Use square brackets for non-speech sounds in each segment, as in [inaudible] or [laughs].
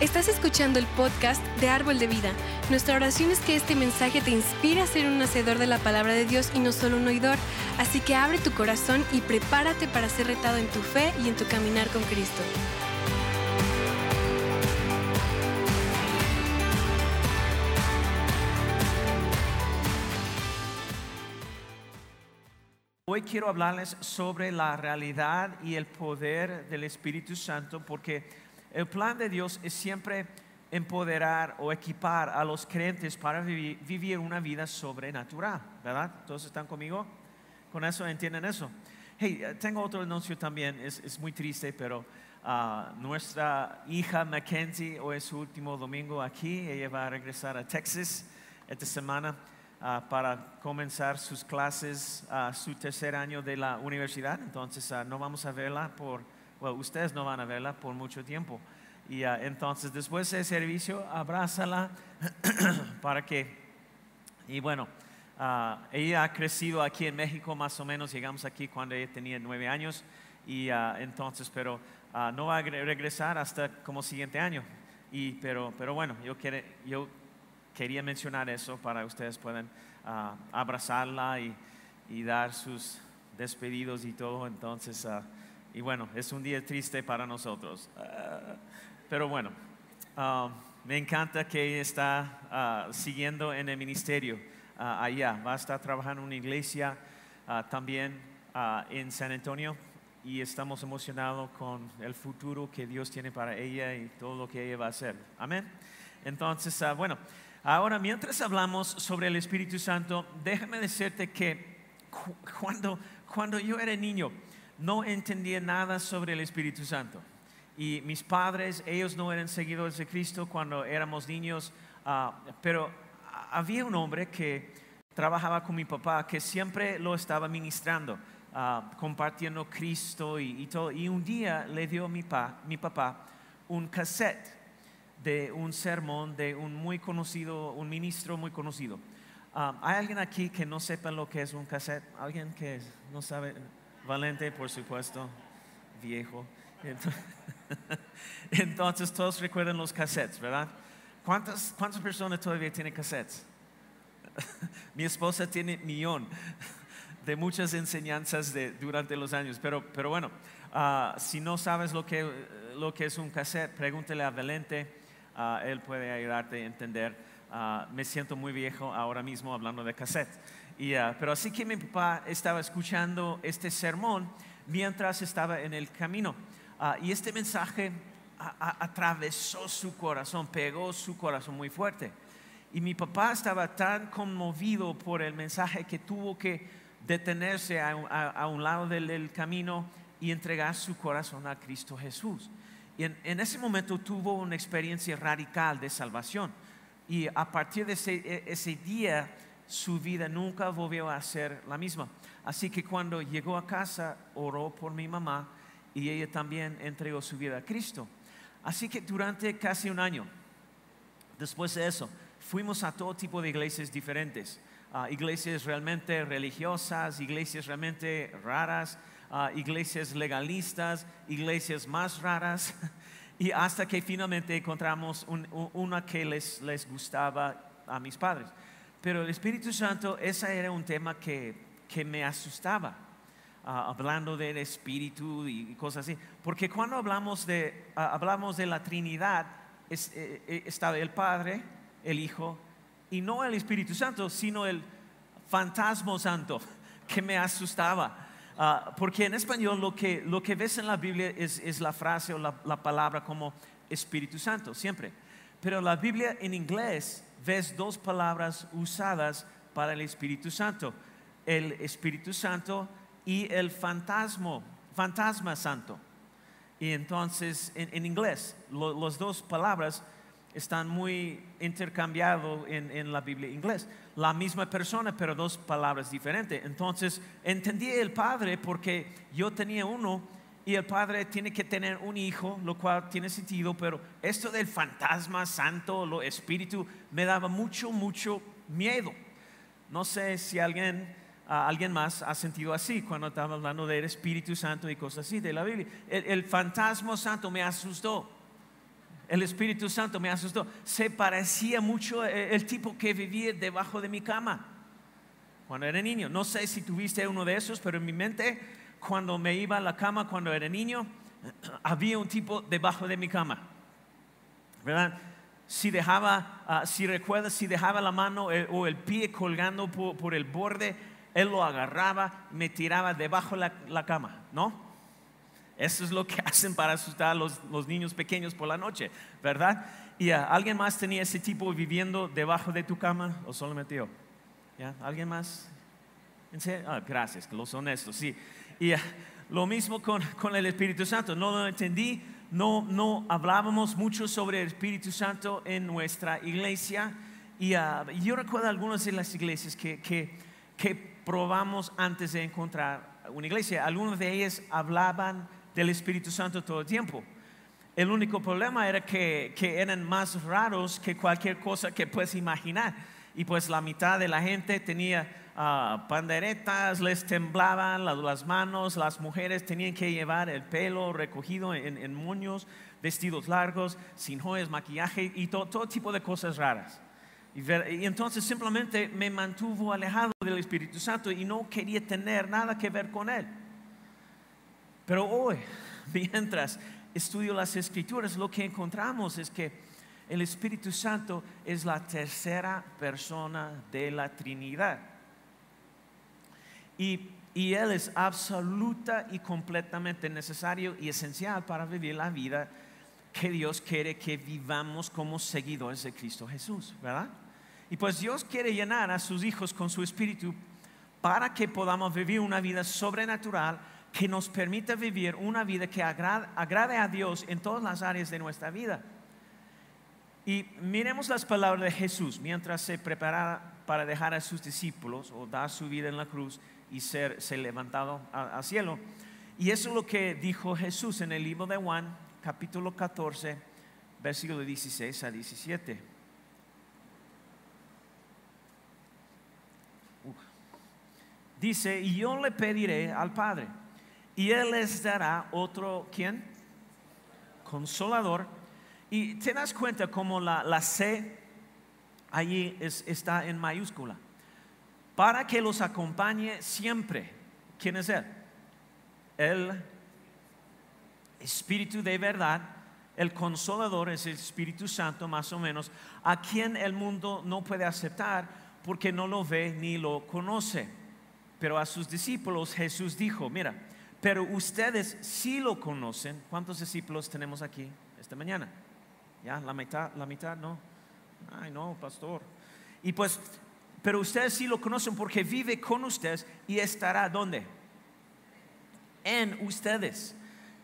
Estás escuchando el podcast de Árbol de Vida. Nuestra oración es que este mensaje te inspire a ser un hacedor de la palabra de Dios y no solo un oidor. Así que abre tu corazón y prepárate para ser retado en tu fe y en tu caminar con Cristo. Hoy quiero hablarles sobre la realidad y el poder del Espíritu Santo porque el plan de Dios es siempre empoderar o equipar a los creyentes para vivir, una vida sobrenatural, ¿verdad? ¿Todos están conmigo? ¿Con eso entienden eso? Hey, eh, tengo otro anuncio también, es, muy triste, pero ah, nuestra hija Mackenzie hoy es su último domingo aquí, ella va a regresar a Texas esta semana ah, para comenzar sus clases, a su tercer año de la universidad, entonces no vamos a verla por ustedes no van a verla por mucho tiempo. Y ah, entonces después del servicio, abrázala [clears throat] para que, y bueno, ah, ella ha crecido aquí en México más o menos, llegamos aquí cuando ella tenía nueve años, y ah, entonces, pero no va a regresar hasta como siguiente año. Y, pero, pero bueno, yo, yo quería mencionar eso para ustedes puedan abrazarla y, y, dar sus despedidos y todo. Entonces, y bueno, es un día triste para nosotros. Ah, pero bueno, ah, me encanta que está ah, siguiendo en el ministerio allá. Va a estar trabajando en una iglesia también en San Antonio y estamos emocionados con el futuro que Dios tiene para ella y todo lo que ella va a hacer. Amén. Entonces, bueno, ahora mientras hablamos sobre el Espíritu Santo, déjame decirte que cuando, cuando yo era niño, no entendía nada sobre el Espíritu Santo. Y mis padres, ellos no eran seguidores de Cristo cuando éramos niños, ah, pero había un hombre que trabajaba con mi papá que siempre lo estaba ministrando, ah, compartiendo Cristo y, todo. Y un día le dio a mi, mi papá un cassette de un sermón de un muy conocido, un ministro muy conocido. Ah, ¿Hay alguien aquí que no sepa lo que es un cassette? ¿Alguien que no sabe? Valente, por supuesto, viejo. [laughs] Entonces, todos recuerdan los cassettes, ¿verdad? ¿Cuántas, cuántas personas todavía tienen cassettes? [laughs] Mi esposa tiene millón [laughs] de muchas enseñanzas de, durante los años, pero, pero bueno, ah, si no sabes lo que, lo que es un cassette, pregúntele a Valente, ah, él puede ayudarte a entender. Ah, me siento muy viejo ahora mismo hablando de cassette. Ah, pero así que mi papá estaba escuchando este sermón mientras estaba en el camino. Ah, y este mensaje atravesó su corazón, pegó su corazón muy fuerte. Y mi papá estaba tan conmovido por el mensaje que tuvo que detenerse a, un lado del, camino y entregar su corazón a Cristo Jesús. Y en, ese momento tuvo una experiencia radical de salvación. Y a partir de ese, e, ese día, su vida nunca volvió a ser la misma. Así que cuando llegó a casa, oró por mi mamá y ella también entregó su vida a Cristo. Así que durante casi un año, después de eso, fuimos a todo tipo de iglesias diferentes. iglesias realmente religiosas, iglesias realmente raras, iglesias legalistas, iglesias más raras, [laughs] y hasta que finalmente encontramos una que les, les gustaba a mis padres. Pero el Espíritu Santo, ese era un tema que, que me asustaba, ah, hablando del Espíritu y cosas así. Porque cuando hablamos de, ah, hablamos de la Trinidad, es, eh, eh, estaba el Padre, el Hijo, y no el Espíritu Santo, sino el fantasma santo, [laughs] que me asustaba. Ah, porque en español lo que, lo que ves en la Biblia es, es la frase o la, la palabra como Espíritu Santo, siempre. Pero la Biblia en inglés ves dos palabras usadas para el Espíritu Santo. El Espíritu Santo y el fantasma, fantasma santo. Y entonces en, inglés, las dos palabras están muy intercambiados en, en, la Biblia en inglés. La misma persona, pero dos palabras diferentes. Entonces entendí el Padre porque yo tenía uno y el padre tiene que tener un hijo, lo cual tiene sentido, pero esto del fantasma santo, lo espíritu, me daba mucho, mucho miedo. No sé si alguien, alguien más ha sentido así cuando estaba hablando del Espíritu Santo y cosas así de la Biblia. El, fantasma santo me asustó. el Espíritu Santo me asustó. Se parecía mucho eh, el tipo que vivía debajo de mi cama cuando era niño. No sé si tuviste uno de esos, pero en mi mente, cuando me iba a la cama cuando era niño, [clears throat] había un tipo debajo de mi cama. ¿Verdad? Si dejaba, ah, si recuerdas, si dejaba la mano eh, o el pie colgando por, el borde, él lo agarraba, me tiraba debajo de la cama, ¿no? Eso es lo que [laughs] hacen para asustar a los, niños pequeños por la noche, ¿verdad? ¿Y ah, alguien más tenía ese tipo viviendo debajo de tu cama o solamente yo? ¿Ya? ¿Alguien más? Ah, gracias, que los honestos, sí. Y ah, lo mismo con, con, el Espíritu Santo, no lo entendí, no, no hablábamos mucho sobre el Espíritu Santo en nuestra iglesia. Y uh, yo recuerdo algunas de las iglesias que, que, que probamos antes de encontrar una iglesia. Algunas de ellas hablaban del Espíritu Santo todo el tiempo. El único problema era que, eran más raros que cualquier cosa que puedes imaginar. Y pues la mitad de la gente tenía uh, panderetas, les temblaban las, manos, las mujeres tenían que llevar el pelo recogido en, moños, vestidos largos, sin joyas, maquillaje y todo, tipo de cosas raras. Y, y, entonces simplemente me mantuvo alejado del Espíritu Santo y no quería tener nada que ver con él. Pero hoy, [laughs] mientras estudio las escrituras, lo que encontramos es que el Espíritu Santo es la tercera persona de la Trinidad. Y, Él es absoluta y completamente necesario y esencial para vivir la vida que Dios quiere que vivamos como seguidores de Cristo Jesús, ¿verdad? Y pues Dios quiere llenar a sus hijos con su Espíritu para que podamos vivir una vida sobrenatural que nos permita vivir una vida que agrade, a Dios en todas las áreas de nuestra vida. Y miremos las palabras de Jesús mientras se prepara para dejar a sus discípulos o dar su vida en la cruz y ser, levantado al cielo. Y eso es lo que dijo Jesús en el libro de Juan, capítulo 14, versículo 16 a 17. Dice, y yo le pediré al Padre y Él les dará otro, ¿quién? Consolador. Y te das cuenta como la, la C allí está en mayúscula. Para que los acompañe siempre. ¿Quién es Él? El Espíritu de verdad. El consolador es el Espíritu Santo, más o menos, a quien el mundo no puede aceptar porque no lo ve ni lo conoce. Pero a sus discípulos Jesús dijo, mira, pero ustedes sí lo conocen. ¿Cuántos discípulos tenemos aquí esta mañana? ¿Ya? ¿La mitad? ¿La mitad? No. Ay, no, pastor. Y pues, pero ustedes sí lo conocen porque vive con ustedes y estará ¿dónde? En ustedes.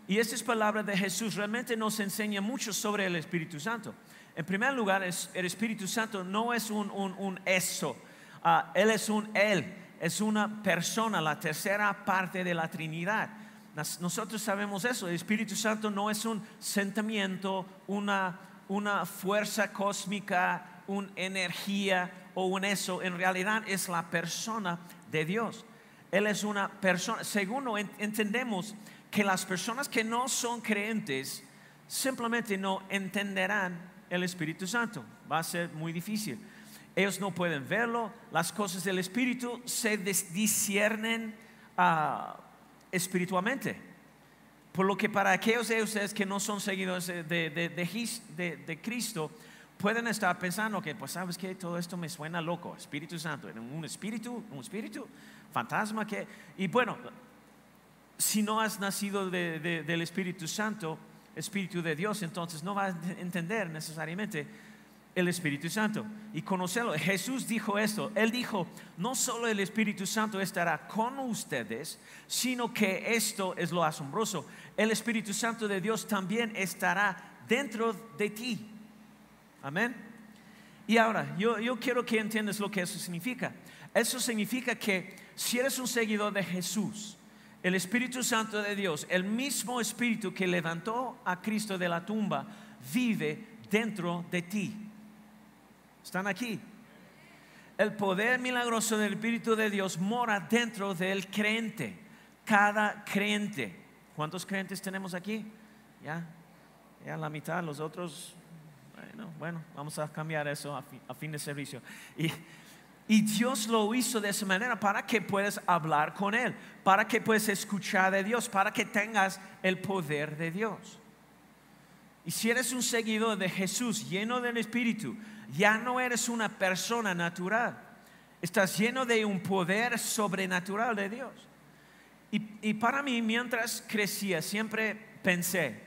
Y esta es palabra de Jesús. Realmente nos enseña mucho sobre el Espíritu Santo. En primer lugar, el Espíritu Santo no es un, un, eso. Ah, él es un Él es una persona, la tercera parte de la Trinidad. Nosotros sabemos eso, el Espíritu Santo no es un sentimiento, una, una fuerza cósmica, una energía o un eso, en realidad es la persona de Dios. Él es una persona, según entendemos que las personas que no son creyentes simplemente no entenderán el Espíritu Santo. Va a ser muy difícil. Ellos no pueden verlo. Las cosas del Espíritu se disciernen ah, espiritualmente. Por lo que para aquellos de ustedes que no son seguidores de, de, Cristo, pueden estar pensando que, pues sabes que todo esto me suena loco. Espíritu Santo, un espíritu, un espíritu, fantasma que... Y bueno, si no has nacido del Espíritu Santo, Espíritu de Dios, entonces no vas a entender necesariamente el Espíritu Santo y conocerlo. Jesús dijo esto, él dijo, no solo el Espíritu Santo estará con ustedes, sino que esto es lo asombroso, el Espíritu Santo de Dios también estará dentro de ti. Amén. Y ahora, yo, yo quiero que entiendas lo que eso significa. Eso significa que si eres un seguidor de Jesús, el Espíritu Santo de Dios, el mismo Espíritu que levantó a Cristo de la tumba, vive dentro de ti. Están aquí. El poder milagroso del Espíritu de Dios mora dentro del creyente. Cada creyente. ¿Cuántos creyentes tenemos aquí? ¿Ya? ya la mitad, los otros, bueno, vamos a cambiar eso a fin, de servicio. Y, y Dios lo hizo de esa manera para que puedas hablar con Él, para que puedas escuchar de Dios, para que tengas el poder de Dios. Y si eres un seguidor de Jesús lleno del Espíritu, ya no eres una persona natural. Estás lleno de un poder sobrenatural de Dios. Y, para mí, mientras crecía, siempre pensé,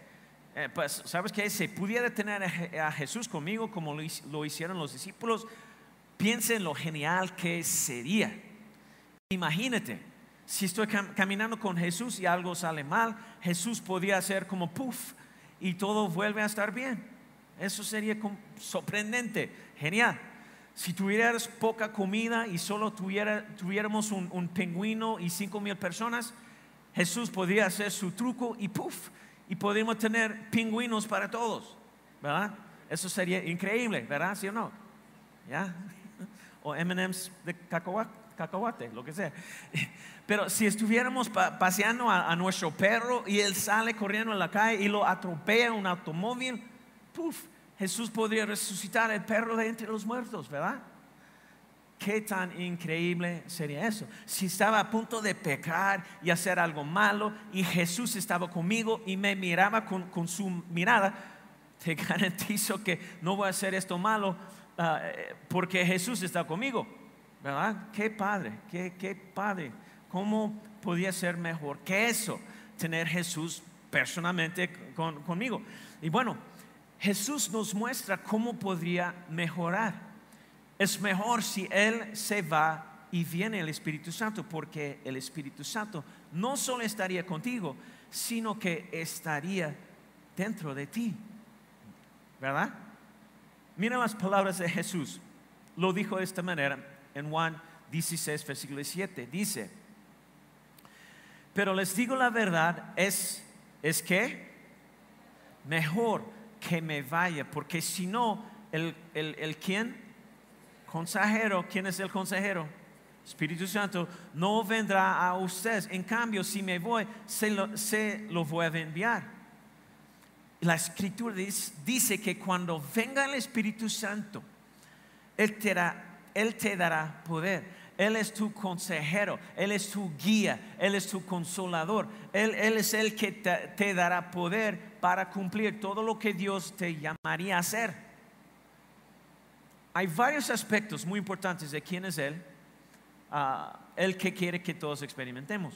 eh, pues, ¿sabes qué? Si pudiera tener a Jesús conmigo como lo hicieron los discípulos, piensa en lo genial que sería. Imagínate, si estoy caminando con Jesús y algo sale mal, Jesús podría hacer como puff y todo vuelve a estar bien. Eso sería sorprendente, genial. Si tuvieras poca comida y solo tuviéramos un, un pingüino y cinco mil personas, Jesús podría hacer su truco y puff, y podríamos tener pingüinos para todos, ¿verdad? Eso sería increíble, ¿verdad? ¿Sí o no? ¿Ya? [laughs] O MMs de cacahuate, lo que sea. [laughs] Pero si estuviéramos paseando a, nuestro perro y él sale corriendo en la calle y lo atropella un automóvil, puff, Jesús podría resucitar el perro de entre los muertos, ¿verdad? Qué tan increíble sería eso. Si estaba a punto de pecar y hacer algo malo y Jesús estaba conmigo y me miraba con, su mirada, te [laughs] garantizo que no voy a hacer esto malo ah, eh, porque Jesús está conmigo, ¿verdad? Qué padre, qué, qué padre. ¿Cómo podía ser mejor que eso? Tener Jesús personalmente conmigo. Y bueno, Jesús nos muestra cómo podría mejorar. Es mejor si Él se va y viene el Espíritu Santo, porque el Espíritu Santo no solo estaría contigo, sino que estaría dentro de ti. ¿Verdad? Mira las palabras de Jesús. Lo dijo de esta manera en Juan 16, versículo 7. Dice, pero les digo la verdad, es, es que mejor que me vaya, porque si no, el, el, el quién? Consejero, ¿quién es el consejero? Espíritu Santo no vendrá a ustedes. En cambio, si me voy, se lo, se voy a enviar. La escritura dice, dice, que cuando venga el Espíritu Santo, Él te, dará, Él te dará poder. Él es tu consejero, Él es tu guía, Él es tu consolador, Él, él es el que te, dará poder para cumplir todo lo que Dios te llamaría a hacer. Hay varios aspectos muy importantes de quién es Él, ah, el que quiere que todos experimentemos.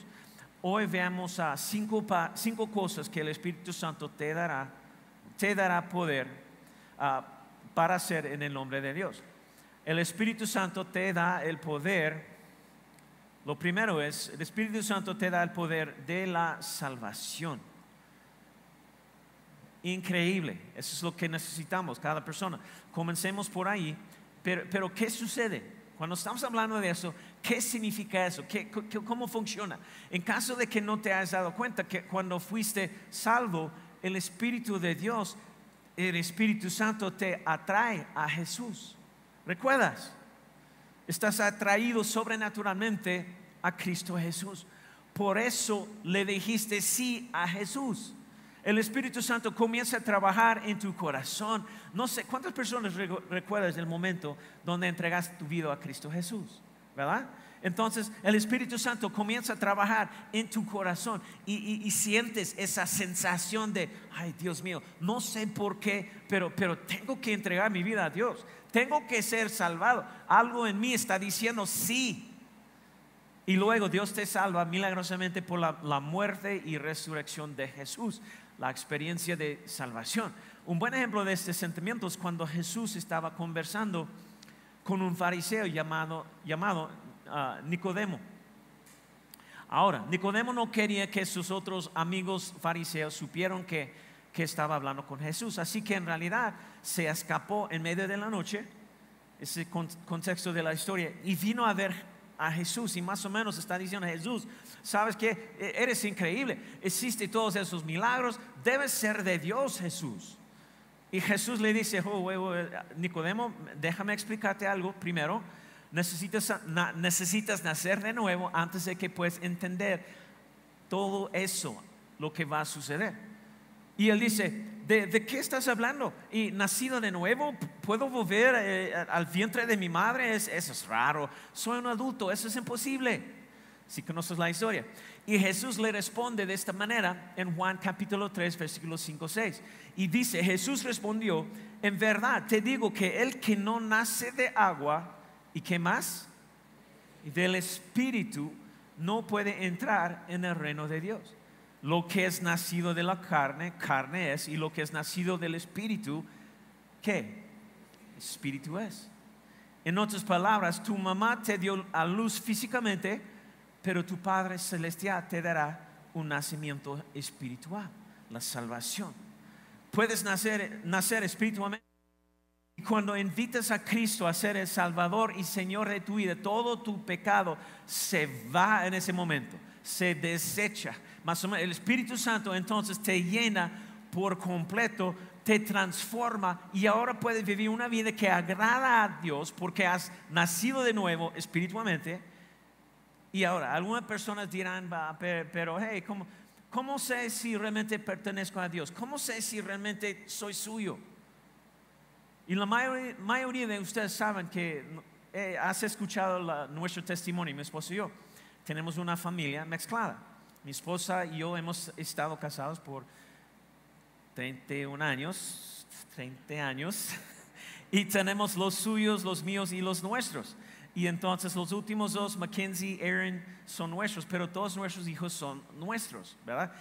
Hoy veamos a cinco, cinco, cosas que el Espíritu Santo te dará, te dará poder ah, para hacer en el nombre de Dios el Espíritu Santo te da el poder. Lo primero es, el Espíritu Santo te da el poder de la salvación. Increíble, eso es lo que necesitamos cada persona. Comencemos por ahí, pero, ¿qué sucede? Cuando estamos hablando de eso, ¿qué significa eso? ¿Qué, ¿Cómo funciona? En caso de que no te hayas dado cuenta que cuando fuiste salvo, el Espíritu de Dios, el Espíritu Santo te atrae a Jesús. ¿Recuerdas? Estás atraído sobrenaturalmente a Cristo Jesús. Por eso le dijiste sí a Jesús. El Espíritu Santo comienza a trabajar en tu corazón. No sé, ¿cuántas personas recuerdas el momento donde entregaste tu vida a Cristo Jesús? ¿Verdad? Entonces el Espíritu Santo comienza a trabajar en tu corazón y, sientes esa sensación de, ay Dios mío, no sé por qué, pero, pero tengo que entregar mi vida a Dios tengo que ser salvado. Algo en mí está diciendo sí. Y luego Dios te salva milagrosamente por la, muerte y resurrección de Jesús, la experiencia de salvación. Un buen ejemplo de este sentimiento es cuando Jesús estaba conversando con un fariseo llamado, llamado ah, Nicodemo. Ahora, Nicodemo no quería que sus otros amigos fariseos supieran que que estaba hablando con Jesús. Así que en realidad se escapó en medio de la noche, ese contexto de la historia, y vino a ver a Jesús y más o menos está diciendo a Jesús, sabes que eres increíble, existe todos esos milagros, debes ser de Dios Jesús. Y Jesús le dice, oh, Nicodemo, déjame explicarte algo primero. Necesitas, necesitas nacer de nuevo antes de que puedas entender todo eso, lo que va a suceder. Y él dice, ¿de, qué estás hablando? ¿Y nacido de nuevo? ¿Puedo volver eh, al vientre de mi madre? Es, eso es raro. Soy un adulto, eso es imposible. Si conoces la historia. Y Jesús le responde de esta manera en Juan capítulo 3, versículos 5, 6. Y dice, Jesús respondió, en verdad te digo que el que no nace de agua, ¿y qué más? Del Espíritu, no puede entrar en el reino de Dios. Lo que es nacido de la carne, carne es, y lo que es nacido del Espíritu, ¿qué? Espíritu es. En otras palabras, tu mamá te dio a luz físicamente, pero tu Padre Celestial te dará un nacimiento espiritual, la salvación. Puedes nacer, nacer espiritualmente. Y cuando invitas a Cristo a ser el Salvador y Señor de tu vida, todo tu pecado se va en ese momento, se desecha. Más o menos, el Espíritu Santo entonces te llena por completo, te transforma y ahora puedes vivir una vida que agrada a Dios porque has nacido de nuevo espiritualmente. Y ahora, algunas personas dirán, pero hey, ¿cómo, ¿cómo sé si realmente pertenezco a Dios? ¿Cómo sé si realmente soy suyo? Y la mayoría, de ustedes saben que eh, has escuchado nuestro testimonio, mi esposo y yo. Tenemos una familia mezclada. Mi esposa y yo hemos estado casados por 31 años, 30 años, [laughs] y tenemos los suyos, los míos y los nuestros. Y entonces los últimos dos, Mackenzie, Aaron, son nuestros, pero todos nuestros hijos son nuestros, ¿verdad?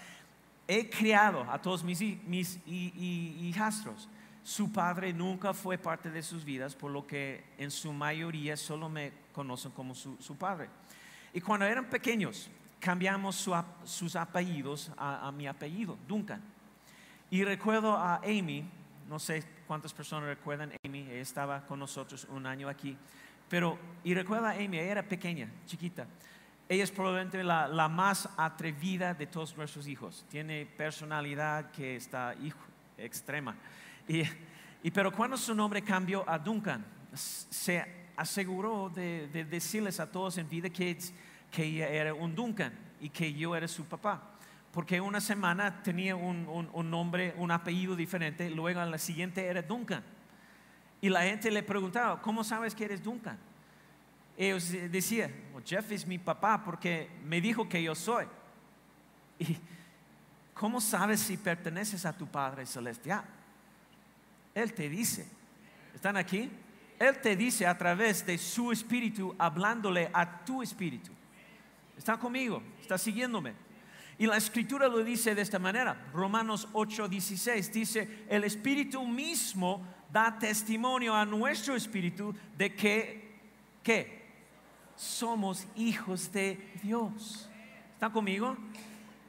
He criado a todos mis, mis hijastros su padre nunca fue parte de sus vidas, por lo que en su mayoría solo me conocen como su, padre. Y cuando eran pequeños, cambiamos sus apellidos a, mi apellido, Duncan. Y recuerdo a Amy, no sé cuántas personas recuerdan Amy, ella estaba con nosotros un año aquí, pero, y recuerdo a Amy, ella era pequeña, chiquita. Ella es probablemente la, más atrevida de todos nuestros hijos. Tiene personalidad que está extrema. Y, pero cuando su nombre cambió a Duncan, se aseguró de, decirles a todos en vida que, que ella era un Duncan y que yo era su papá. Porque una semana tenía un, nombre, un apellido diferente, luego en la siguiente era Duncan. Y la gente le preguntaba, ¿cómo sabes que eres Duncan? Ellos decían, Jeff es mi papá porque me dijo que yo soy. ¿Y cómo sabes si perteneces a tu Padre Celestial? Él te dice. ¿Están aquí? Él te dice a través de su espíritu, hablándole a tu espíritu. ¿Están conmigo? ¿Está siguiéndome? Y la escritura lo dice de esta manera. Romanos 8:16 dice, el espíritu mismo da testimonio a nuestro espíritu de que, ¿qué? Somos hijos de Dios. ¿Están conmigo?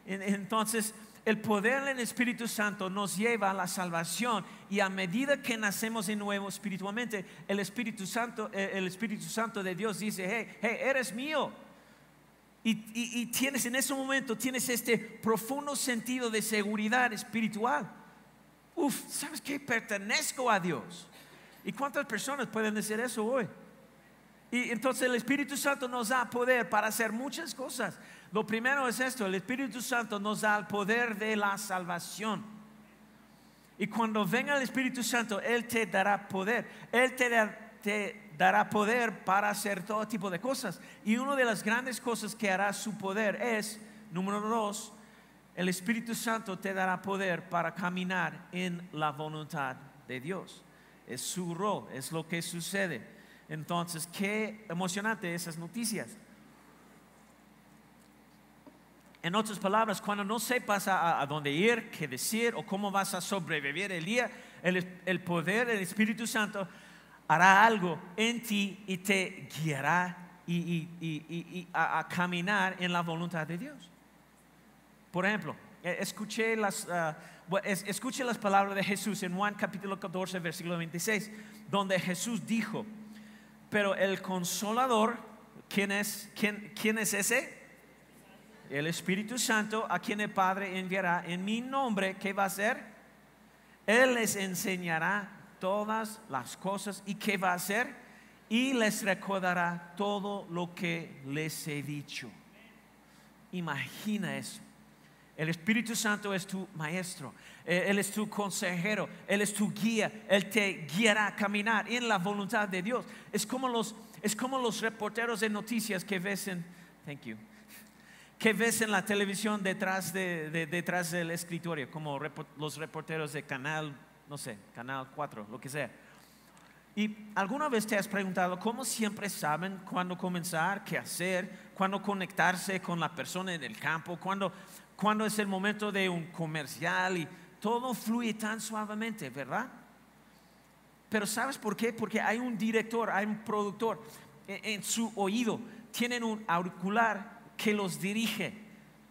Entonces, el poder del Espíritu Santo nos lleva a la salvación y a medida que nacemos de nuevo espiritualmente, el Espíritu Santo, el Espíritu Santo de Dios dice, hey, hey, eres mío. Y, tienes en ese momento, tienes este profundo sentido de seguridad espiritual. Uf, ¿sabes qué? Pertenezco a Dios. ¿Y cuántas personas pueden decir eso hoy? Y entonces el Espíritu Santo nos da poder para hacer muchas cosas. Lo primero es esto, el Espíritu Santo nos da el poder de la salvación. Y cuando venga el Espíritu Santo, Él te dará poder. Él te, dará poder para hacer todo tipo de cosas. Y una de las grandes cosas que hará su poder es, número dos, el Espíritu Santo te dará poder para caminar en la voluntad de Dios. Es su rol, es lo que sucede. Entonces, qué emocionante esas noticias. En otras palabras, cuando no sepas a, dónde ir, qué decir o cómo vas a sobrevivir el día, el, poder del Espíritu Santo hará algo en ti y te guiará y, a, caminar en la voluntad de Dios. Por ejemplo, e, escuché las, ah, escuché las palabras de Jesús en Juan capítulo 14, versículo 26, donde Jesús dijo, pero el consolador, ¿quién es, quién, quién es ese? El Espíritu Santo, a quien el Padre enviará en mi nombre, ¿qué va a hacer? Él les enseñará todas las cosas y qué va a hacer y les recordará todo lo que les he dicho. Imagina eso. El Espíritu Santo es tu maestro, eh, Él es tu consejero, Él es tu guía, Él te guiará a caminar en la voluntad de Dios. Es como los, es como los reporteros de noticias que ves en, thank you, que ves en la televisión detrás, de, de- detrás del escritorio, como los reporteros de canal, no sé, canal 4, lo que sea. ¿Y alguna vez te has preguntado cómo siempre saben cuándo comenzar, qué hacer, cuándo conectarse con la persona en el campo, cuándo, cuándo es el momento de un comercial y todo fluye tan suavemente, ¿verdad? Pero ¿sabes por qué? Porque hay un director, hay un productor en, en su oído, tienen un auricular que los dirige.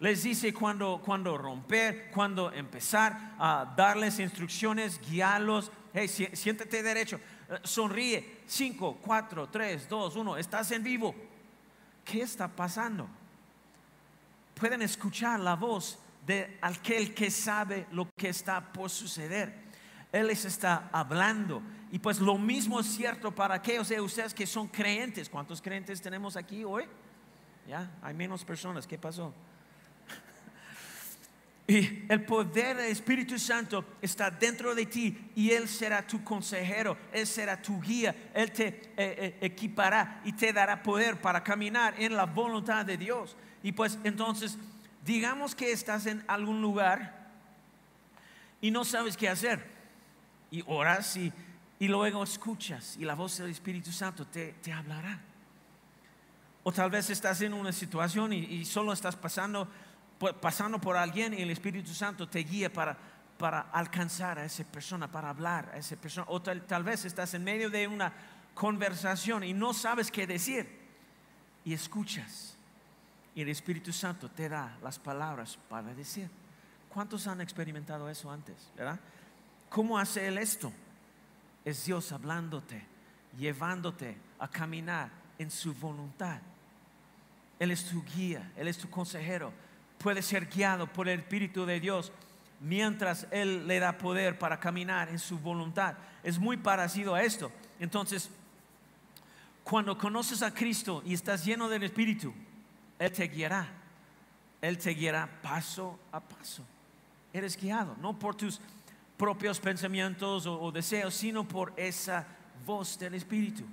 Les dice cuando romper, cuándo empezar, a darles instrucciones, guiarlos. Hey, si- siéntate derecho, eh, sonríe. 5, 4, 3, 2, 1, estás en vivo. ¿Qué está pasando? Pueden escuchar la voz de aquel que sabe lo que está por suceder. Él les está hablando. Y pues lo mismo es cierto para aquellos de ustedes que son creyentes. ¿Cuántos creyentes tenemos aquí hoy? Ya, hay menos personas. ¿Qué pasó? Y el poder del Espíritu Santo está dentro de ti y Él será tu consejero, Él será tu guía, Él te eh, eh, equipará y te dará poder para caminar en la voluntad de Dios. Y pues entonces, digamos que estás en algún lugar y no sabes qué hacer. Y oras y, y luego escuchas y la voz del Espíritu Santo te, te hablará. O tal vez estás en una situación y, solo estás pasando, pasando por alguien y el Espíritu Santo te guía para, para alcanzar a esa persona, para hablar a esa persona. O tal, vez estás en medio de una conversación y no sabes qué decir y escuchas. Y el Espíritu Santo te da las palabras para decir. ¿Cuántos han experimentado eso antes? ¿Verdad? ¿Cómo hace Él esto? Es Dios hablándote, llevándote a caminar en su voluntad. Él es tu guía, Él es tu consejero. Puede ser guiado por el Espíritu de Dios mientras Él le da poder para caminar en su voluntad. Es muy parecido a esto. Entonces, cuando conoces a Cristo y estás lleno del Espíritu, Él te guiará. Él te guiará paso a paso. Eres guiado, no por tus propios pensamientos o, deseos, sino por esa voz del Espíritu.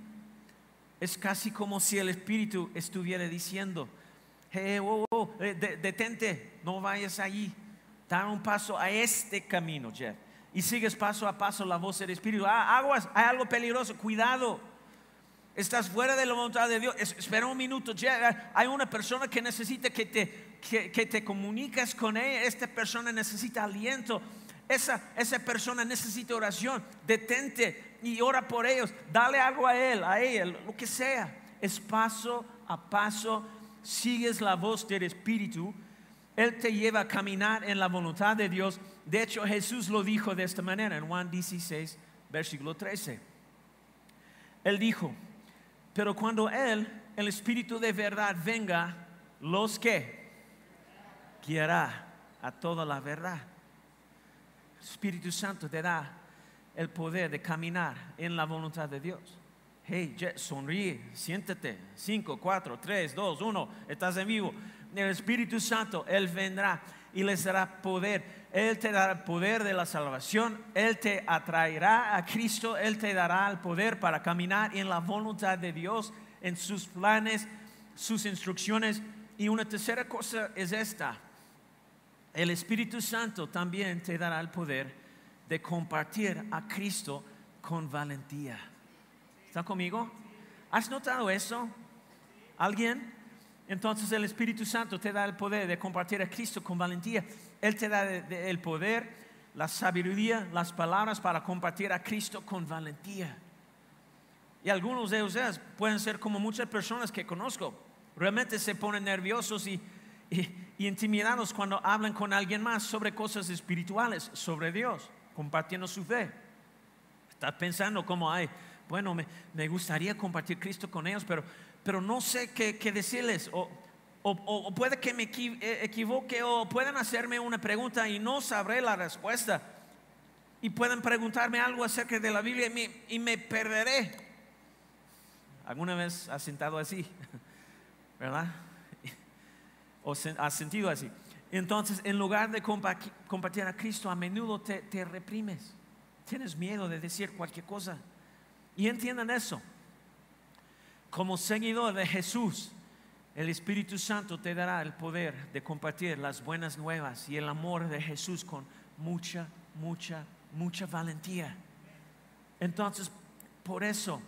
Es casi como si el Espíritu estuviera diciendo, oh, eh, de- detente, no vayas allí, da un paso a este camino, Jeff. Y sigues paso a paso la voz del Espíritu. Ah, aguas, hay algo peligroso, cuidado. Estás fuera de la voluntad de Dios. Es- espera un minuto, Jeff. Hay una persona que necesita que te, que te comuniques con ella. Esta persona necesita aliento. Esa, esa persona necesita oración. Detente y ora por ellos. Dale algo a él, a ella, lo que sea. Es paso a paso. Sigues la voz del Espíritu. Él te lleva a caminar en la voluntad de Dios. De hecho, Jesús lo dijo de esta manera en Juan 16, versículo 13. Él dijo, pero cuando Él, el Espíritu de verdad, venga, los que guiará a toda la verdad. El Espíritu Santo te da el poder de caminar en la voluntad de Dios. Hey, sonríe, siéntate. 5, 4, 3, 2, 1, estás en vivo. El Espíritu Santo, Él vendrá y les dará poder. Él te dará el poder de la salvación. Él te atraerá a Cristo. Él te dará el poder para caminar en la voluntad de Dios, en sus planes, sus instrucciones. Y una tercera cosa es esta. El Espíritu Santo también te dará el poder de compartir a Cristo con valentía. ¿Está conmigo? ¿Has notado eso? ¿Alguien? Entonces el Espíritu Santo te da el poder de compartir a Cristo con valentía. Él te da el poder, la sabiduría, las palabras para compartir a Cristo con valentía. Y algunos de ustedes pueden ser como muchas personas que conozco. Realmente se ponen nerviosos y, y- y intimidados cuando hablan con alguien más sobre cosas espirituales, sobre Dios, compartiendo su fe. Estás pensando como, ay, bueno, me, gustaría compartir Cristo con ellos, pero, pero no sé qué, decirles. O, o- puede que me eh, equivoque o pueden hacerme una pregunta y no sabré la respuesta. Y pueden preguntarme algo acerca de la Biblia y me, perderé. ¿Alguna vez has sentado así? [laughs] ¿Verdad? ¿O has sentido así? Entonces, en lugar de compa- compartir a Cristo, a menudo te, te reprimes. Tienes miedo de decir cualquier cosa. Y entiendan eso. Como seguidor de Jesús, el Espíritu Santo te dará el poder de compartir las buenas nuevas y el amor de Jesús con mucha, mucha, mucha valentía. Entonces, por eso,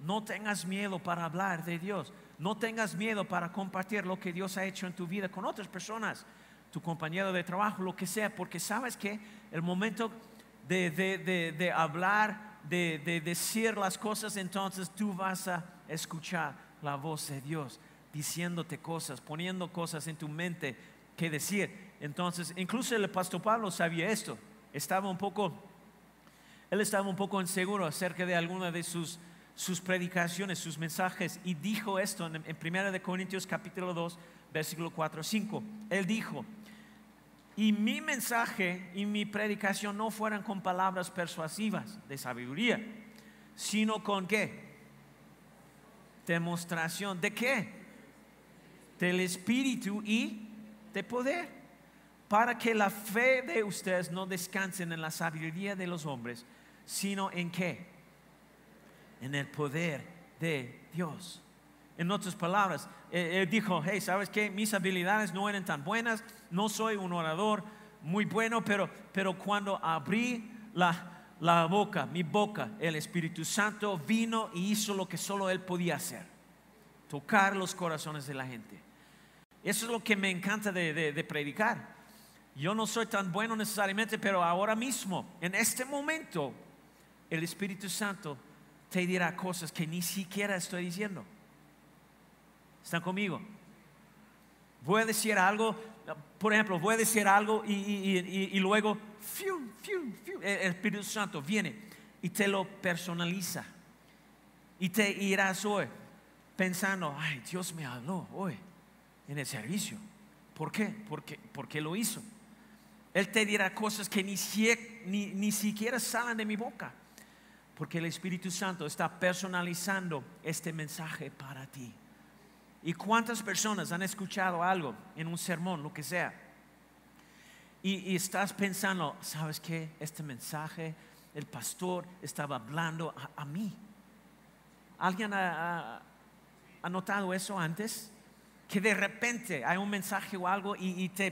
no tengas miedo para hablar de Dios. No tengas miedo para compartir lo que Dios ha hecho en tu vida con otras personas, tu compañero de trabajo, lo que sea, porque sabes que el momento de, de- de- de hablar, de, de decir las cosas, entonces tú vas a escuchar la voz de Dios diciéndote cosas, poniendo cosas en tu mente que decir. Entonces, incluso el pastor Pablo sabía esto. Estaba un poco él estaba un poco inseguro acerca de alguna de sus, sus predicaciones, sus mensajes, y dijo esto en, en 1 de Corintios capítulo 2, versículo 4, 5. Él dijo, y mi mensaje y mi predicación no fueran con palabras persuasivas de sabiduría, sino con qué? Demostración de qué? Del Espíritu y de poder, para que la fe de ustedes no descansen en la sabiduría de los hombres, sino en qué? En el poder de Dios. En otras palabras, eh, él dijo, hey, ¿sabes qué? Mis habilidades no eran tan buenas, no soy un orador muy bueno, pero, pero cuando abrí la, la boca, mi boca, el Espíritu Santo vino y hizo lo que solo Él podía hacer, tocar los corazones de la gente. Eso es lo que me encanta de, de- de predicar. Yo no soy tan bueno necesariamente, pero ahora mismo, en este momento, el Espíritu Santo te dirá cosas que ni siquiera estoy diciendo. ¿Están conmigo? Voy a decir algo, por ejemplo, voy a decir algo y, y- y- luego, el Espíritu Santo viene y te lo personaliza. Y te irás hoy pensando, ay, Dios me habló hoy en el servicio. ¿Por qué? Porque, porque lo hizo. Él te dirá cosas que ni, ni, ni siquiera salen de mi boca. Porque el Espíritu Santo está personalizando este mensaje para ti. ¿Y cuántas personas han escuchado algo en un sermón, lo que sea? Y, estás pensando, ¿sabes qué? Este mensaje, el pastor estaba hablando a, mí. ¿Alguien ha, notado eso antes? Que de repente hay un mensaje o algo y, te,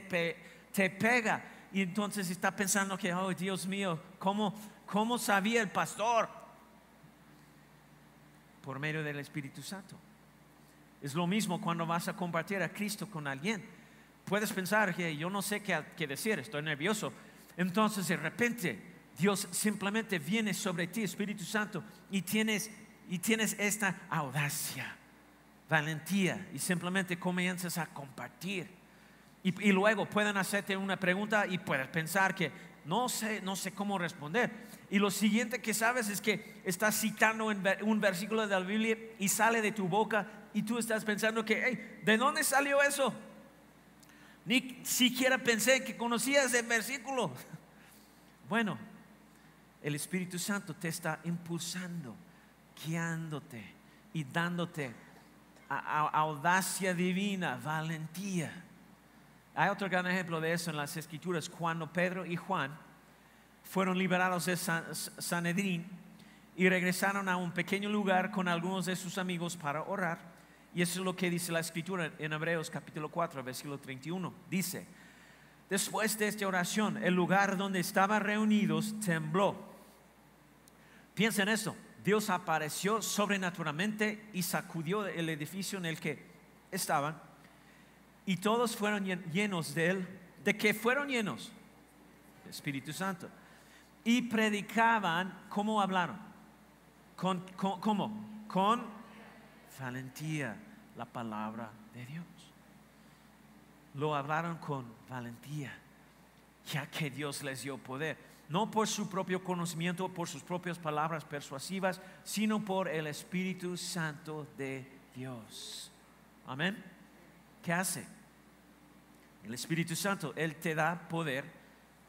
te pega. Y entonces está pensando que, oh Dios mío, ¿cómo, ¿cómo sabía el pastor? Por medio del Espíritu Santo. Es lo mismo cuando vas a compartir a Cristo con alguien. Puedes pensar que yo no sé qué, qué decir, estoy nervioso. Entonces de repente Dios simplemente viene sobre ti, Espíritu Santo, y tienes, y tienes esta audacia, valentía, y simplemente comienzas a compartir. Y, y luego pueden hacerte una pregunta y puedes pensar que no sé, no sé cómo responder. Y lo siguiente que sabes es que estás citando un versículo de la Biblia y sale de tu boca y tú estás pensando que, "Hey, ¿de dónde salió eso? Ni siquiera pensé que conocía ese versículo. [laughs] Bueno, el Espíritu Santo te está impulsando, guiándote y dándote a- audacia divina, valentía. Hay otro gran ejemplo de eso en las Escrituras, cuando Pedro y Juan fueron liberados de San- Sanedrín y regresaron a un pequeño lugar con algunos de sus amigos para orar. Y eso es lo que dice la Escritura en Hebreos capítulo 4, versículo 31. Dice, después de esta oración, el lugar donde estaban reunidos tembló. Piensa en eso. Dios apareció sobrenaturalmente y sacudió el edificio en el que estaban y todos fueron llen- llenos de él. ¿De qué fueron llenos? Del Espíritu Santo. Y predicaban, ¿cómo hablaron? Con- ¿Cómo? Con valentía la palabra de Dios. Lo hablaron con valentía, ya que Dios les dio poder. No por su propio conocimiento, por sus propias palabras persuasivas, sino por el Espíritu Santo de Dios. Amén. ¿Qué hace? El Espíritu Santo, Él te da poder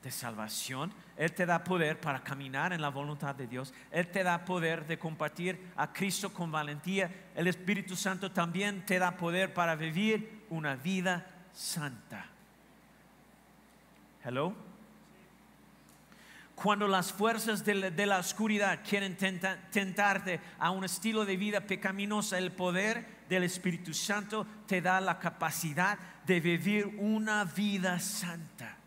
de salvación, Él te da poder para caminar en la voluntad de Dios, Él te da poder de compartir a Cristo con valentía, el Espíritu Santo también te da poder para vivir una vida santa. Hello. Cuando las fuerzas de la, oscuridad quieren tenta- tentarte a un estilo de vida pecaminosa, el poder del Espíritu Santo te da la capacidad de vivir una vida santa.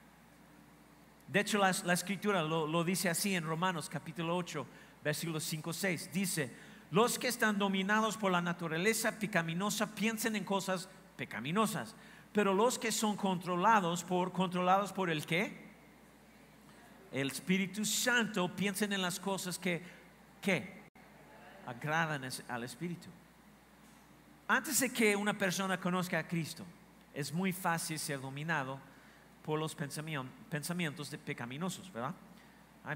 De hecho, la, escritura lo, dice así en Romanos capítulo 8, versículos 5, 6. Dice, los que están dominados por la naturaleza pecaminosa piensen en cosas pecaminosas, pero los que son controlados por, controlados por el qué? El Espíritu Santo piensen en las cosas que, ¿qué? Agradan al Espíritu. Antes de que una persona conozca a Cristo, es muy fácil ser dominado por los pensamientos, de pecaminosos, ¿verdad?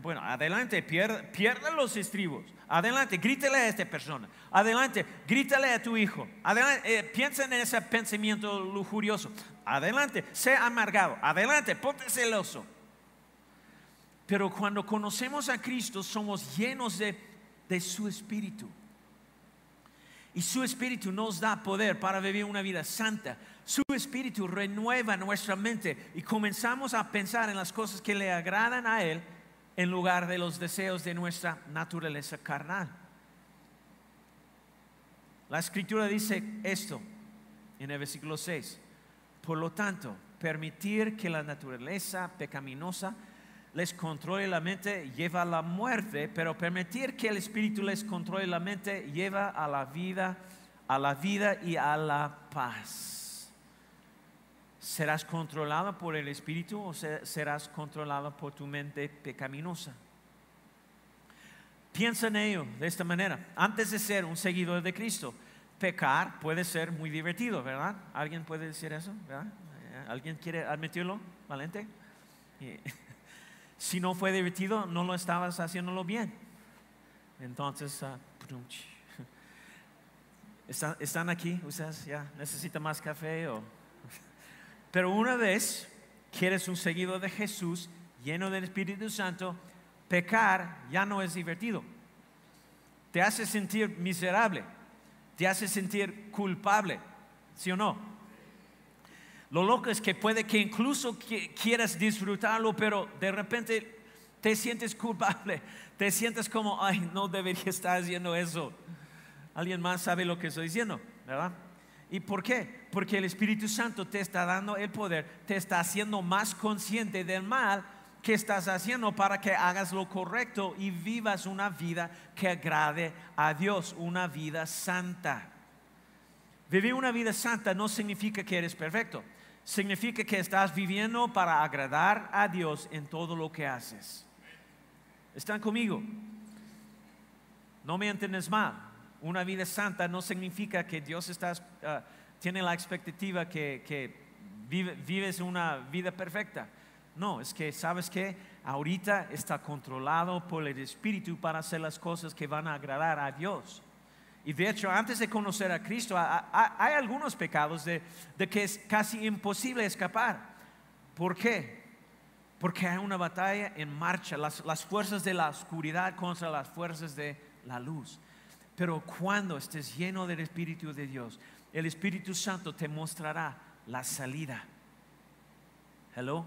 Bueno, adelante, pierda, pierda los estribos. Adelante, grítale a esta persona. Adelante, grítale a tu hijo. Adelante, eh, piensa en ese pensamiento lujurioso. Adelante, sé amargado. Adelante, ponte celoso. Pero cuando conocemos a Cristo, somos llenos de, de su espíritu. Y su espíritu nos da poder para vivir una vida santa. Su espíritu renueva nuestra mente y comenzamos a pensar en las cosas que le agradan a Él en lugar de los deseos de nuestra naturaleza carnal. La escritura dice esto en el versículo 6. Por lo tanto, permitir que la naturaleza pecaminosa les controle la mente lleva a la muerte, pero permitir que el espíritu les controle la mente lleva a la vida, a la vida y a la paz. ¿Serás controlado por el espíritu o se- serás controlado por tu mente pecaminosa? Piensa en ello de esta manera. Antes de ser un seguidor de Cristo, pecar puede ser muy divertido, ¿verdad? ¿Alguien puede decir eso? ¿verdad? ¿Alguien quiere admitirlo? ¿Valente? [laughs] Si no fue divertido, no lo estabas haciéndolo bien. Entonces, ah, prunch. [laughs] ¿Están, ¿Están aquí? ¿Ustedes ya necesitan más café? O? Pero una vez que eres un seguidor de Jesús, lleno del Espíritu Santo, pecar ya no es divertido. Te hace sentir miserable, te hace sentir culpable, ¿sí o no? Lo loco es que puede que incluso qui- quieras disfrutarlo, pero de repente te sientes culpable, [laughs] te sientes como, ay, no debería estar haciendo eso. Alguien más sabe lo que estoy diciendo, ¿verdad? ¿Y por qué? Porque el Espíritu Santo te está dando el poder, te está haciendo más consciente del mal que estás haciendo para que hagas lo correcto y vivas una vida que agrade a Dios, una vida santa. Vivir una vida santa no significa que eres perfecto, significa que estás viviendo para agradar a Dios en todo lo que haces. ¿Están conmigo? No me entiendes mal. Una vida santa no significa que Dios está, ah, tiene la expectativa que, que vive- vives una vida perfecta. No, es que sabes que ahorita está controlado por el Espíritu para hacer las cosas que van a agradar a Dios. Y de hecho, antes de conocer a Cristo, ha- ha- hay algunos pecados de, que es casi imposible escapar. ¿Por qué? Porque hay una batalla en marcha, las fuerzas de la oscuridad contra las fuerzas de la luz. Pero cuando estés lleno del Espíritu de Dios, el Espíritu Santo te mostrará la salida. Hello.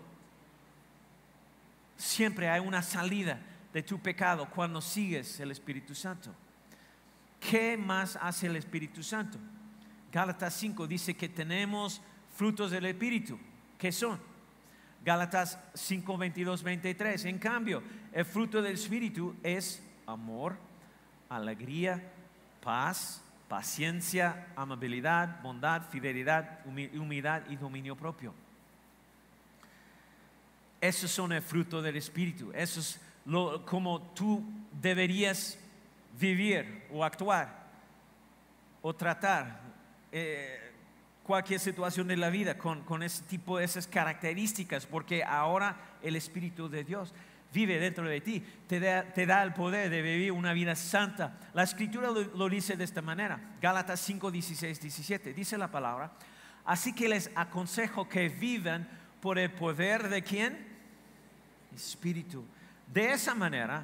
Siempre hay una salida de tu pecado cuando sigues el Espíritu Santo. ¿Qué más hace el Espíritu Santo? Gálatas 5 dice que tenemos frutos del Espíritu. ¿Qué son? Gálatas 5, 22, 23. En cambio, el fruto del Espíritu es amor, alegría, paz, paciencia, amabilidad, bondad, fidelidad, humi- humildad y dominio propio. Esos son el fruto del Espíritu. Eso es lo, como tú deberías vivir o actuar o tratar eh, cualquier situación de la vida con, con ese tipo de esas características, porque ahora el Espíritu de Dios vive dentro de ti, te da, el poder de vivir una vida santa. La Escritura lo, dice de esta manera, Gálatas 5, 16, 17, dice la palabra, así que les aconsejo que vivan por el poder de quién? Espíritu. De esa manera,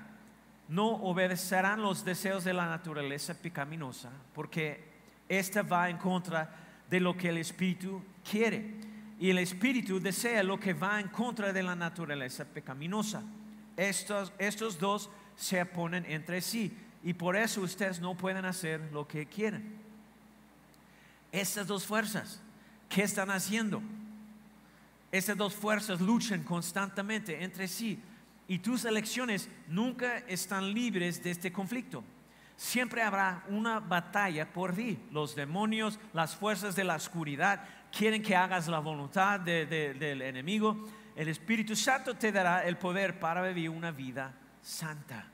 no obedecerán los deseos de la naturaleza pecaminosa, porque ésta va en contra de lo que el Espíritu quiere. y el espíritu desea lo que va en contra de la naturaleza pecaminosa. Estos, estos dos se oponen entre sí y por eso ustedes no pueden hacer lo que quieren. Estas dos fuerzas, ¿qué están haciendo? Estas dos fuerzas luchan constantemente entre sí y tus elecciones nunca están libres de este conflicto. Siempre habrá una batalla por ti. Los demonios, las fuerzas de la oscuridad quieren que hagas la voluntad del enemigo. El Espíritu Santo te dará el poder para vivir una vida santa.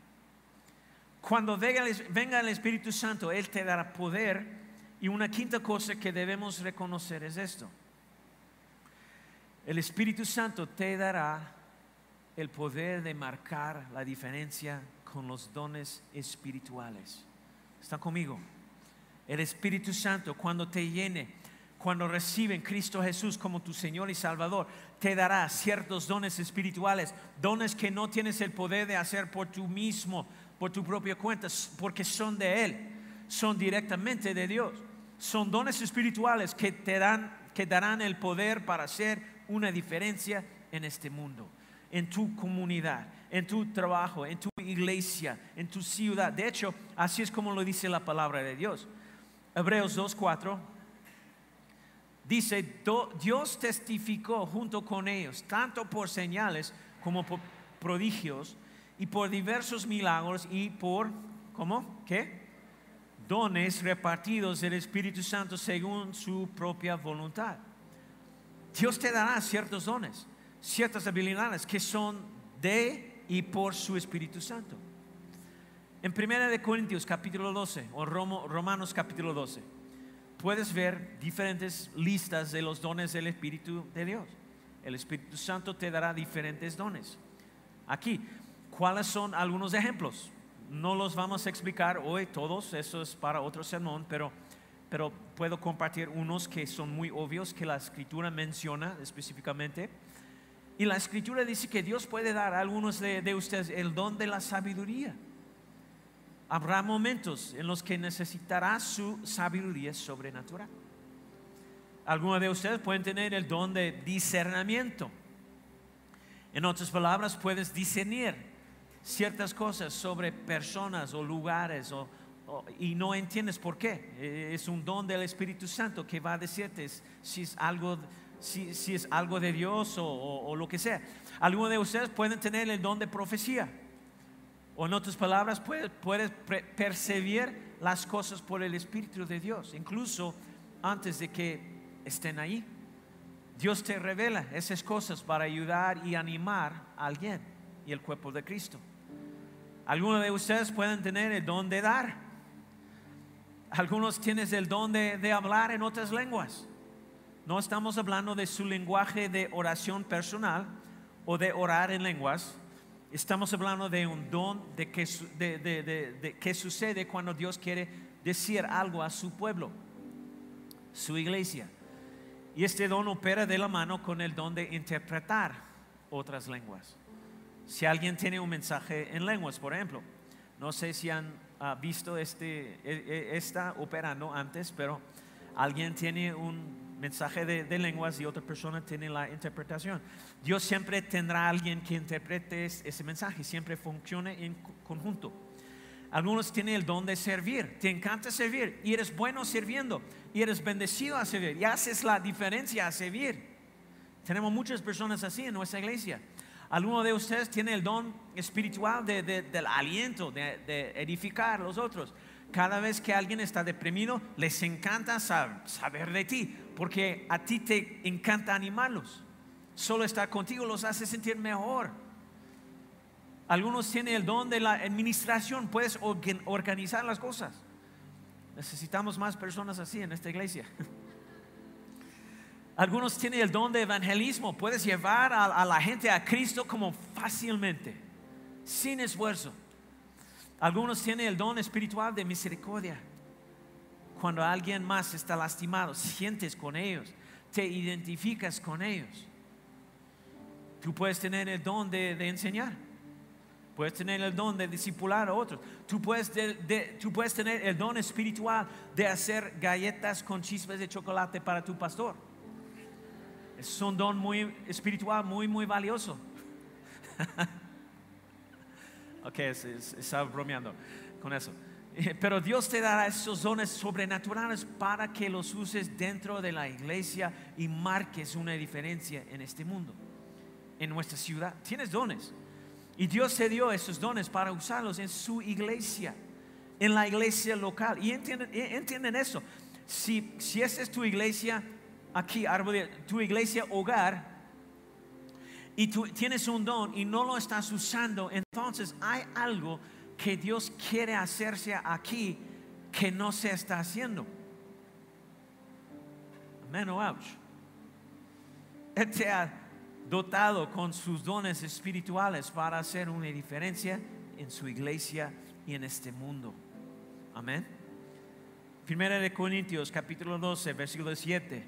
Cuando venga el Espíritu Santo, Él te dará poder. Y una quinta cosa que debemos reconocer es esto. El Espíritu Santo te dará el poder de marcar la diferencia con los dones espirituales. ¿Están conmigo? El Espíritu Santo cuando te llene, cuando reciben Cristo Jesús como tu Señor y Salvador, te dará ciertos dones espirituales, dones que no tienes el poder de hacer por tú mismo, por tu propia cuenta, porque son de Él, son directamente de Dios. Son dones espirituales que te dan, que darán el poder para hacer una diferencia en este mundo, en tu comunidad, en tu trabajo, en tu iglesia, en tu ciudad. De hecho, así es como lo dice la palabra de Dios. Hebreos 2.4 dice, Dios testificó junto con ellos, tanto por señales como por prodigios y por diversos milagros y por, ¿cómo? ¿Qué? Dones repartidos del Espíritu Santo según su propia voluntad. Dios te dará ciertos dones, ciertas habilidades que son de y por su Espíritu Santo. En 1 de Corintios capítulo 12 o Romanos capítulo 12 puedes ver diferentes listas de los dones del Espíritu de Dios. El Espíritu Santo te dará diferentes dones. Aquí, ¿cuáles son algunos ejemplos? No los vamos a explicar hoy todos, eso es para otro sermón, pero, pero puedo compartir unos que son muy obvios que la escritura menciona específicamente. Y la escritura dice que Dios puede dar a algunos de, ustedes el don de la sabiduría. Habrá momentos en los que necesitará su sabiduría sobrenatural. Algunos de ustedes pueden tener el don de discernimiento. En otras palabras, puedes discernir ciertas cosas sobre personas o lugares y no entiendes por qué. Es un don del Espíritu Santo que va a decirte si es algo si, es algo de Dios o, lo que sea. Algunos de ustedes pueden tener el don de profecía. O en otras palabras, puedes, puedes percibir las cosas por el Espíritu de Dios, incluso antes de que estén ahí. Dios te revela esas cosas para ayudar y animar a alguien y el cuerpo de Cristo. Algunos de ustedes pueden tener el don de dar. Algunos tienen el don de hablar en otras lenguas. No estamos hablando de su lenguaje de oración personal o de orar en lenguas. Estamos hablando de un don de que, de, que sucede cuando Dios quiere decir algo a su pueblo, su iglesia. Y este don opera de la mano con el don de interpretar otras lenguas. Si alguien tiene un mensaje en lenguas, por ejemplo, no sé si han ah, visto este, e, e, esta operando antes, pero alguien tiene un mensaje de, lenguas y otra persona tiene la interpretación. Dios siempre tendrá alguien que interprete ese mensaje, siempre funciona en conjunto. Algunos tienen el don de servir, te encanta servir y eres bueno sirviendo y eres bendecido a servir y haces la diferencia a servir. Tenemos muchas personas así en nuestra iglesia. Algunos de ustedes tienen el don espiritual del aliento, de edificar a los otros. Cada vez que alguien está deprimido, les encanta saber de ti, porque a ti te encanta animarlos. Solo estar contigo los hace sentir mejor. Algunos tienen el don de la administración, puedes organizar las cosas. Necesitamos más personas así en esta iglesia. [laughs] Algunos tienen el don de evangelismo, puedes llevar a la gente a Cristo como fácilmente, sin esfuerzo. Algunos tienen el don espiritual de misericordia. Cuando alguien más está lastimado, sientes con ellos, te identificas con ellos. Tú puedes tener el don de, enseñar. Puedes tener el don de discipular a otros. Tú puedes, tú puedes tener el don espiritual de hacer galletas con chispas de chocolate para tu pastor. Es un don muy espiritual, muy, muy valioso. [laughs] ok, estaba bromeando con eso. Pero Dios te dará esos dones sobrenaturales para que los uses dentro de la iglesia y marques una diferencia en este mundo, en nuestra ciudad. Tienes dones. Y Dios te dio esos dones para usarlos en su iglesia, en la iglesia local. Y entienden, entienden eso. Si, si esta es tu iglesia, aquí, tu iglesia hogar, y tú tienes un don y no lo estás usando, entonces hay algo que Dios quiere hacerse aquí que no se está haciendo. Amén o ouch. Él te ha dotado con sus dones espirituales para hacer una diferencia en su iglesia y en este mundo. Amén. Primera de Corintios capítulo 12, versículo 7.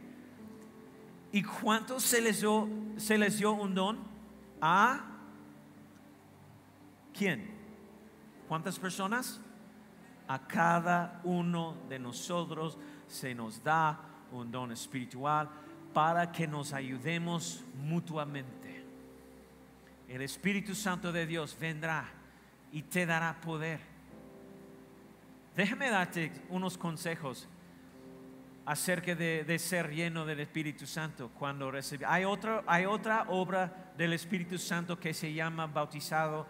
¿Y cuántos se les dio, se les dio un don? A quién? ¿Cuántas personas? A cada uno de nosotros se nos da un don espiritual para que nos ayudemos mutuamente. El Espíritu Santo de Dios vendrá y te dará poder. Déjame darte unos consejos acerca de, ser lleno del Espíritu Santo cuando recibe. Hay otra, hay otra obra del Espíritu Santo que se llama bautizado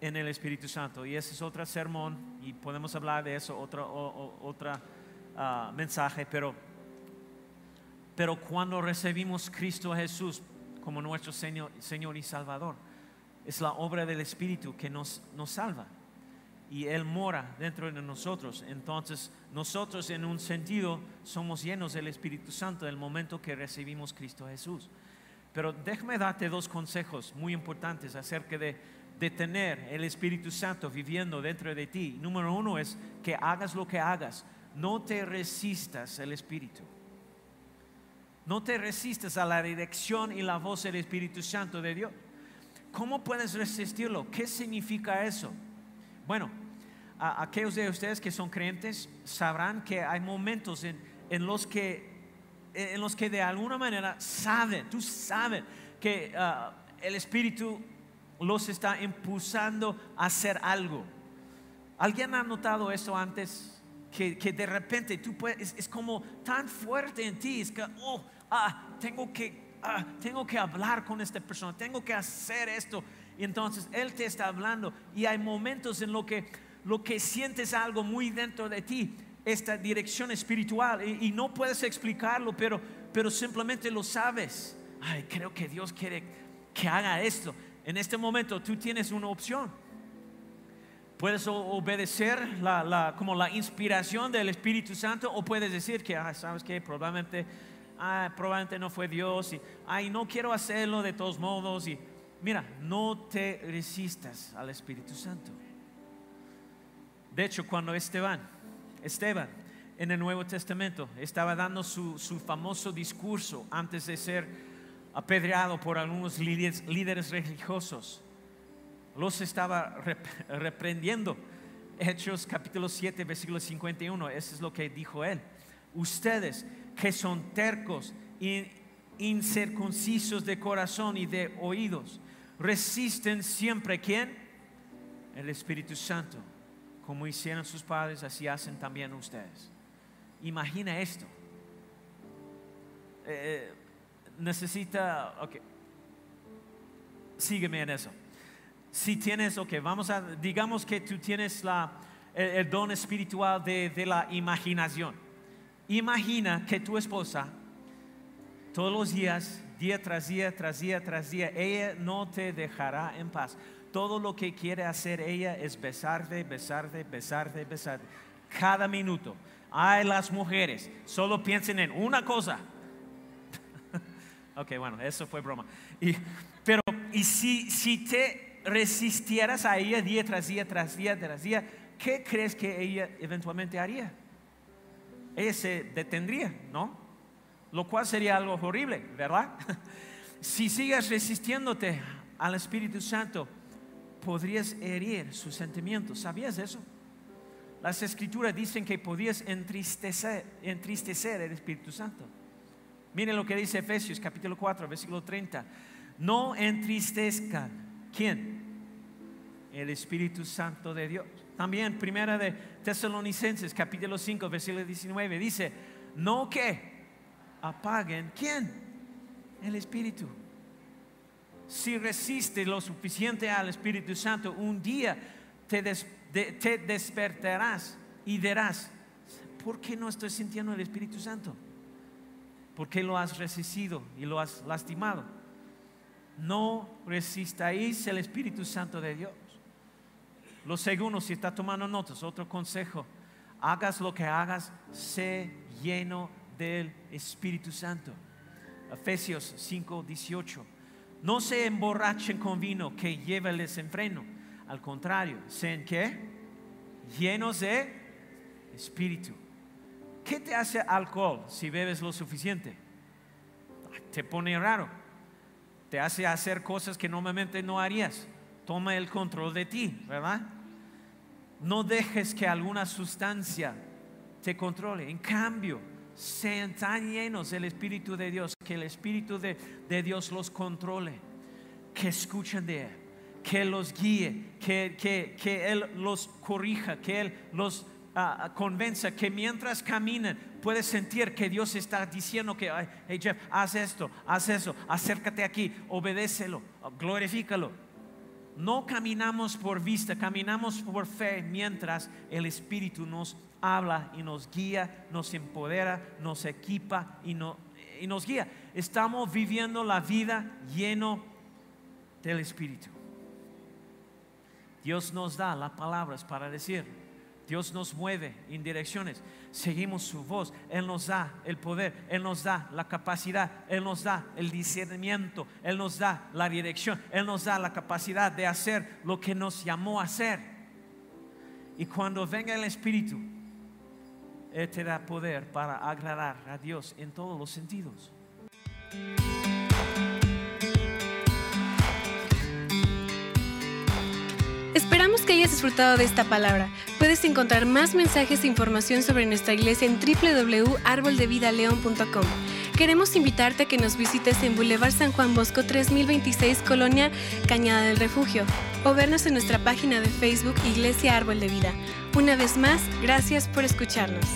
en el Espíritu Santo. Y ese es otro sermón y podemos hablar de eso, otro otra, ah, mensaje, pero, pero cuando recibimos Cristo Jesús como nuestro Señor, Señor y Salvador, es la obra del Espíritu que nos, nos salva. Y Él mora dentro de nosotros. Entonces nosotros en un sentido somos llenos del Espíritu Santo el momento que recibimos Cristo Jesús. Pero déjame darte dos consejos muy importantes acerca de de tener el Espíritu Santo viviendo dentro de ti, número uno es que hagas lo que hagas, no te resistas al Espíritu. No te resistas a la dirección y la voz del Espíritu Santo de Dios. ¿Cómo puedes resistirlo? ¿Qué significa eso? Bueno, aquellos de ustedes que son creyentes sabrán que hay momentos en, los, que, en los que de alguna manera saben, tú sabes que ah, el Espíritu los está impulsando a hacer algo. ¿Alguien ha notado eso antes? Que, de repente tú puedes, es, como tan fuerte en ti, es que, oh, ah, tengo que, ah, tengo que hablar con esta persona, tengo que hacer esto. Y entonces Él te está hablando y hay momentos en lo que, lo que sientes algo muy dentro de ti, esta dirección espiritual, y, y no puedes explicarlo, pero, pero simplemente lo sabes. Ay, creo que Dios quiere que haga esto en este momento tú tienes una opción. Puedes obedecer la, como la inspiración del Espíritu Santo o puedes decir que, ah, sabes que probablemente, ah, probablemente no fue Dios y, ay, no quiero hacerlo de todos modos. Y mira, no te resistas al Espíritu Santo. De hecho, cuando Esteban, Esteban, en el Nuevo Testamento, estaba dando su, su famoso discurso antes de ser apedreado por algunos líderes, religiosos. Los estaba reprendiendo. Hechos capítulo 7, versículo 51, eso es lo que dijo él. Ustedes que son tercos e incircuncisos de corazón y de oídos, resisten siempre quién? El Espíritu Santo. Como hicieron sus padres, así hacen también ustedes. Imagina esto. Eh, necesita, ok, sígueme en eso. Si tienes, ok, vamos a, digamos que tú tienes la, el, don espiritual de, de la imaginación. Imagina que tu esposa, todos los días, día tras día, tras día, tras día, ella no te dejará en paz. Todo lo que quiere hacer ella es besarte, besarte, besarte, besarte. Cada minuto. Ay, las mujeres, solo piensen en una cosa, Ok, bueno, eso fue broma. Y, pero, y si, si te resistieras a ella día tras día, tras día, tras día, ¿qué crees que ella eventualmente haría? Ella se detendría, ¿no? Lo cual sería algo horrible, ¿verdad? [laughs] si sigues resistiéndote al Espíritu Santo, podrías herir sus sentimientos. ¿Sabías eso? Las escrituras dicen que podías entristecer, entristecer el Espíritu Santo. Miren lo que dice Efesios capítulo 4, versículo 30. No entristezcan. ¿Quién? El Espíritu Santo de Dios. También primera de Tesalonicenses capítulo 5, versículo 19 dice, no que apaguen. ¿Quién? El Espíritu. Si resistes lo suficiente al Espíritu Santo, un día te, te despertarás y dirás, ¿por qué no estoy sintiendo el Espíritu Santo? ¿Por qué lo has resistido y lo has lastimado? No resistáis el Espíritu Santo de Dios. Lo segundo, si está tomando notas, otro consejo, hagas lo que hagas, sé lleno del Espíritu Santo. Efesios 5, 18. No se emborrachen con vino que lleva el desenfreno. Al contrario, sean qué? Llenos de Espíritu. ¿Qué te hace alcohol si bebes lo suficiente? Te pone raro. Te hace hacer cosas que normalmente no harías. Toma el control de ti, ¿verdad? No dejes que alguna sustancia te controle. En cambio, sean tan llenos del Espíritu de Dios, que el Espíritu de, Dios los controle, que escuchen de Él, que los guíe, que, que Él los corrija, que Él los convenza que mientras caminan puedes sentir que Dios está diciendo que, hey Jeff, haz esto, haz eso, acércate aquí, obedécelo, glorifícalo. No caminamos por vista, caminamos por fe mientras el Espíritu nos habla y nos guía, nos empodera, nos equipa y, y nos guía. Estamos viviendo la vida lleno del Espíritu. Dios nos da las palabras para decir Dios nos mueve en direcciones. Seguimos su voz. Él nos da el poder. Él nos da la capacidad. Él nos da el discernimiento. Él nos da la dirección. Él nos da la capacidad de hacer lo que nos llamó a hacer. Y cuando venga el Espíritu, Él te da poder para agradar a Dios en todos los sentidos. Esperamos que hayas disfrutado de esta palabra. Puedes encontrar más mensajes e información sobre nuestra iglesia en www.arboldevidaleon.com. Queremos invitarte a que nos visites en Boulevard San Juan Bosco 3026, Colonia Cañada del Refugio, o vernos en nuestra página de Facebook Iglesia Árbol de Vida. Una vez más, gracias por escucharnos.